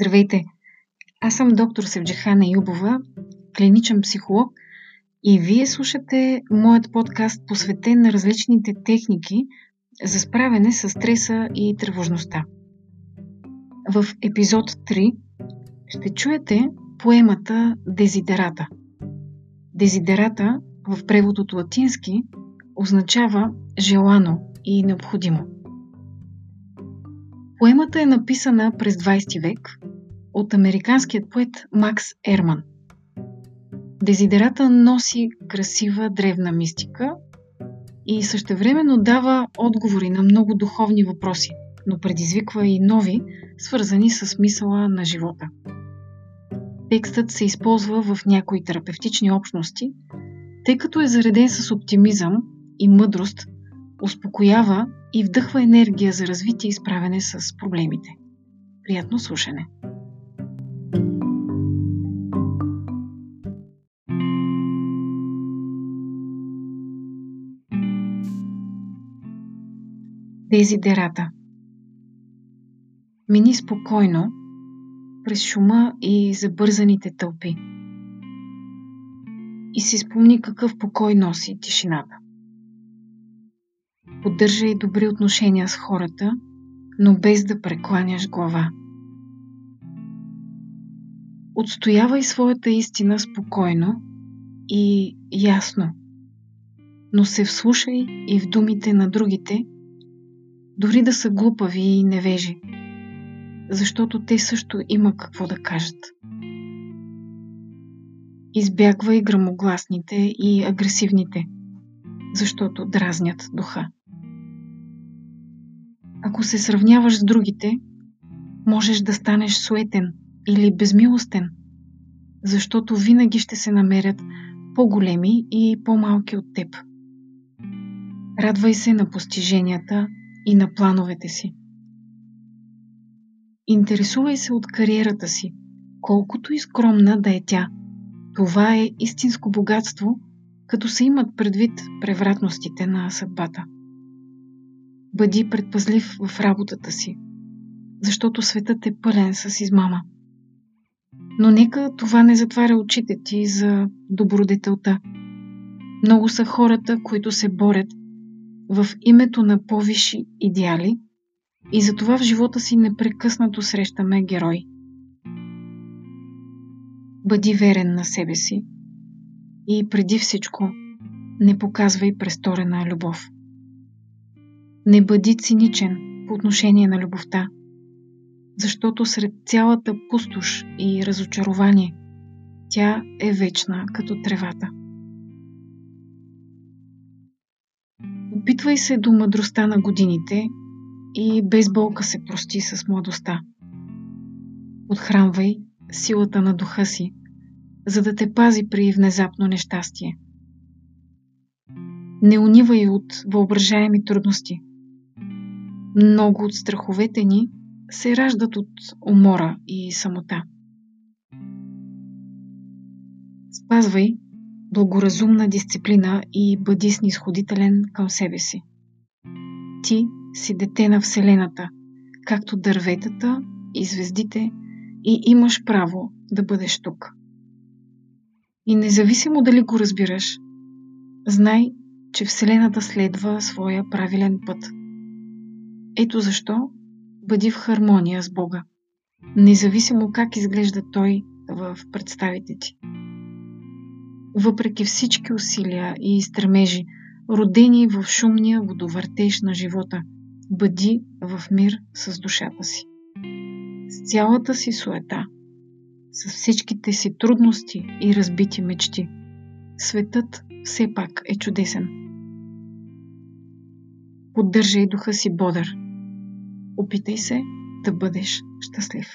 Здравейте! Аз съм доктор Севджихана Юбова, клиничен психолог и вие слушате моят подкаст посветен на различните техники за справяне с стреса и тревожността. В епизод 3 ще чуете поемата Дезидерата. Дезидерата в превод от латински означава желано и необходимо. Поемата е написана през 20 век от американският поет Макс Ерман. Дезидерата носи красива древна мистика и същевременно дава отговори на много духовни въпроси, но предизвиква и нови, свързани с смисъла на живота. Текстът се използва в някои терапевтични общности, тъй като е зареден с оптимизъм и мъдрост, успокоява и вдъхва енергия за развитие и справяне с проблемите. Приятно слушане! Дезидерата Мини спокойно през шума и забързаните тълпи. И си спомни какъв покой носи тишината. Поддържай добри отношения с хората, но без да прекланяш глава. Отстоявай своята истина спокойно и ясно, но се вслушай и в думите на другите, дори да са глупави и невежи, защото те също има какво да кажат. Избягвай грамогласните и агресивните, защото дразнят духа. Ако се сравняваш с другите, можеш да станеш суетен или безмилостен, защото винаги ще се намерят по-големи и по-малки от теб. Радвай се на постиженията и на плановете си. Интересувай се от кариерата си, колкото и скромна да е тя. Това е истинско богатство, като се имат предвид превратностите на съдбата. Бъди предпазлив в работата си, защото светът е пълен с измама. Но нека това не затваря очите ти за добродетелта. Много са хората, които се борят в името на по-висши идеали и затова в живота си непрекъснато срещаме герой. Бъди верен на себе си и преди всичко не показвай престорена любов. Не бъди циничен по отношение на любовта, защото сред цялата пустош и разочарование, тя е вечна като тревата. Опитвай се до мъдростта на годините и без болка се прости с младостта. Отхранвай силата на духа си, за да те пази при внезапно нещастие. Не унивай от въображаеми трудности – много от страховете ни се раждат от умора и самота. Спазвай благоразумна дисциплина и бъди снисходителен към себе си. Ти си дете на Вселената, както дърветата и звездите, и имаш право да бъдеш тук. И независимо дали го разбираш, знай, че Вселената следва своя правилен път – ето защо бъди в хармония с Бога, независимо как изглежда Той в представите ти. Въпреки всички усилия и стремежи, родени в шумния водовъртеж на живота, бъди в мир с душата си. С цялата си суета, с всичките си трудности и разбити мечти. Светът все пак е чудесен. Поддържай духа си бодър – Опитай се да бъдеш щастлив.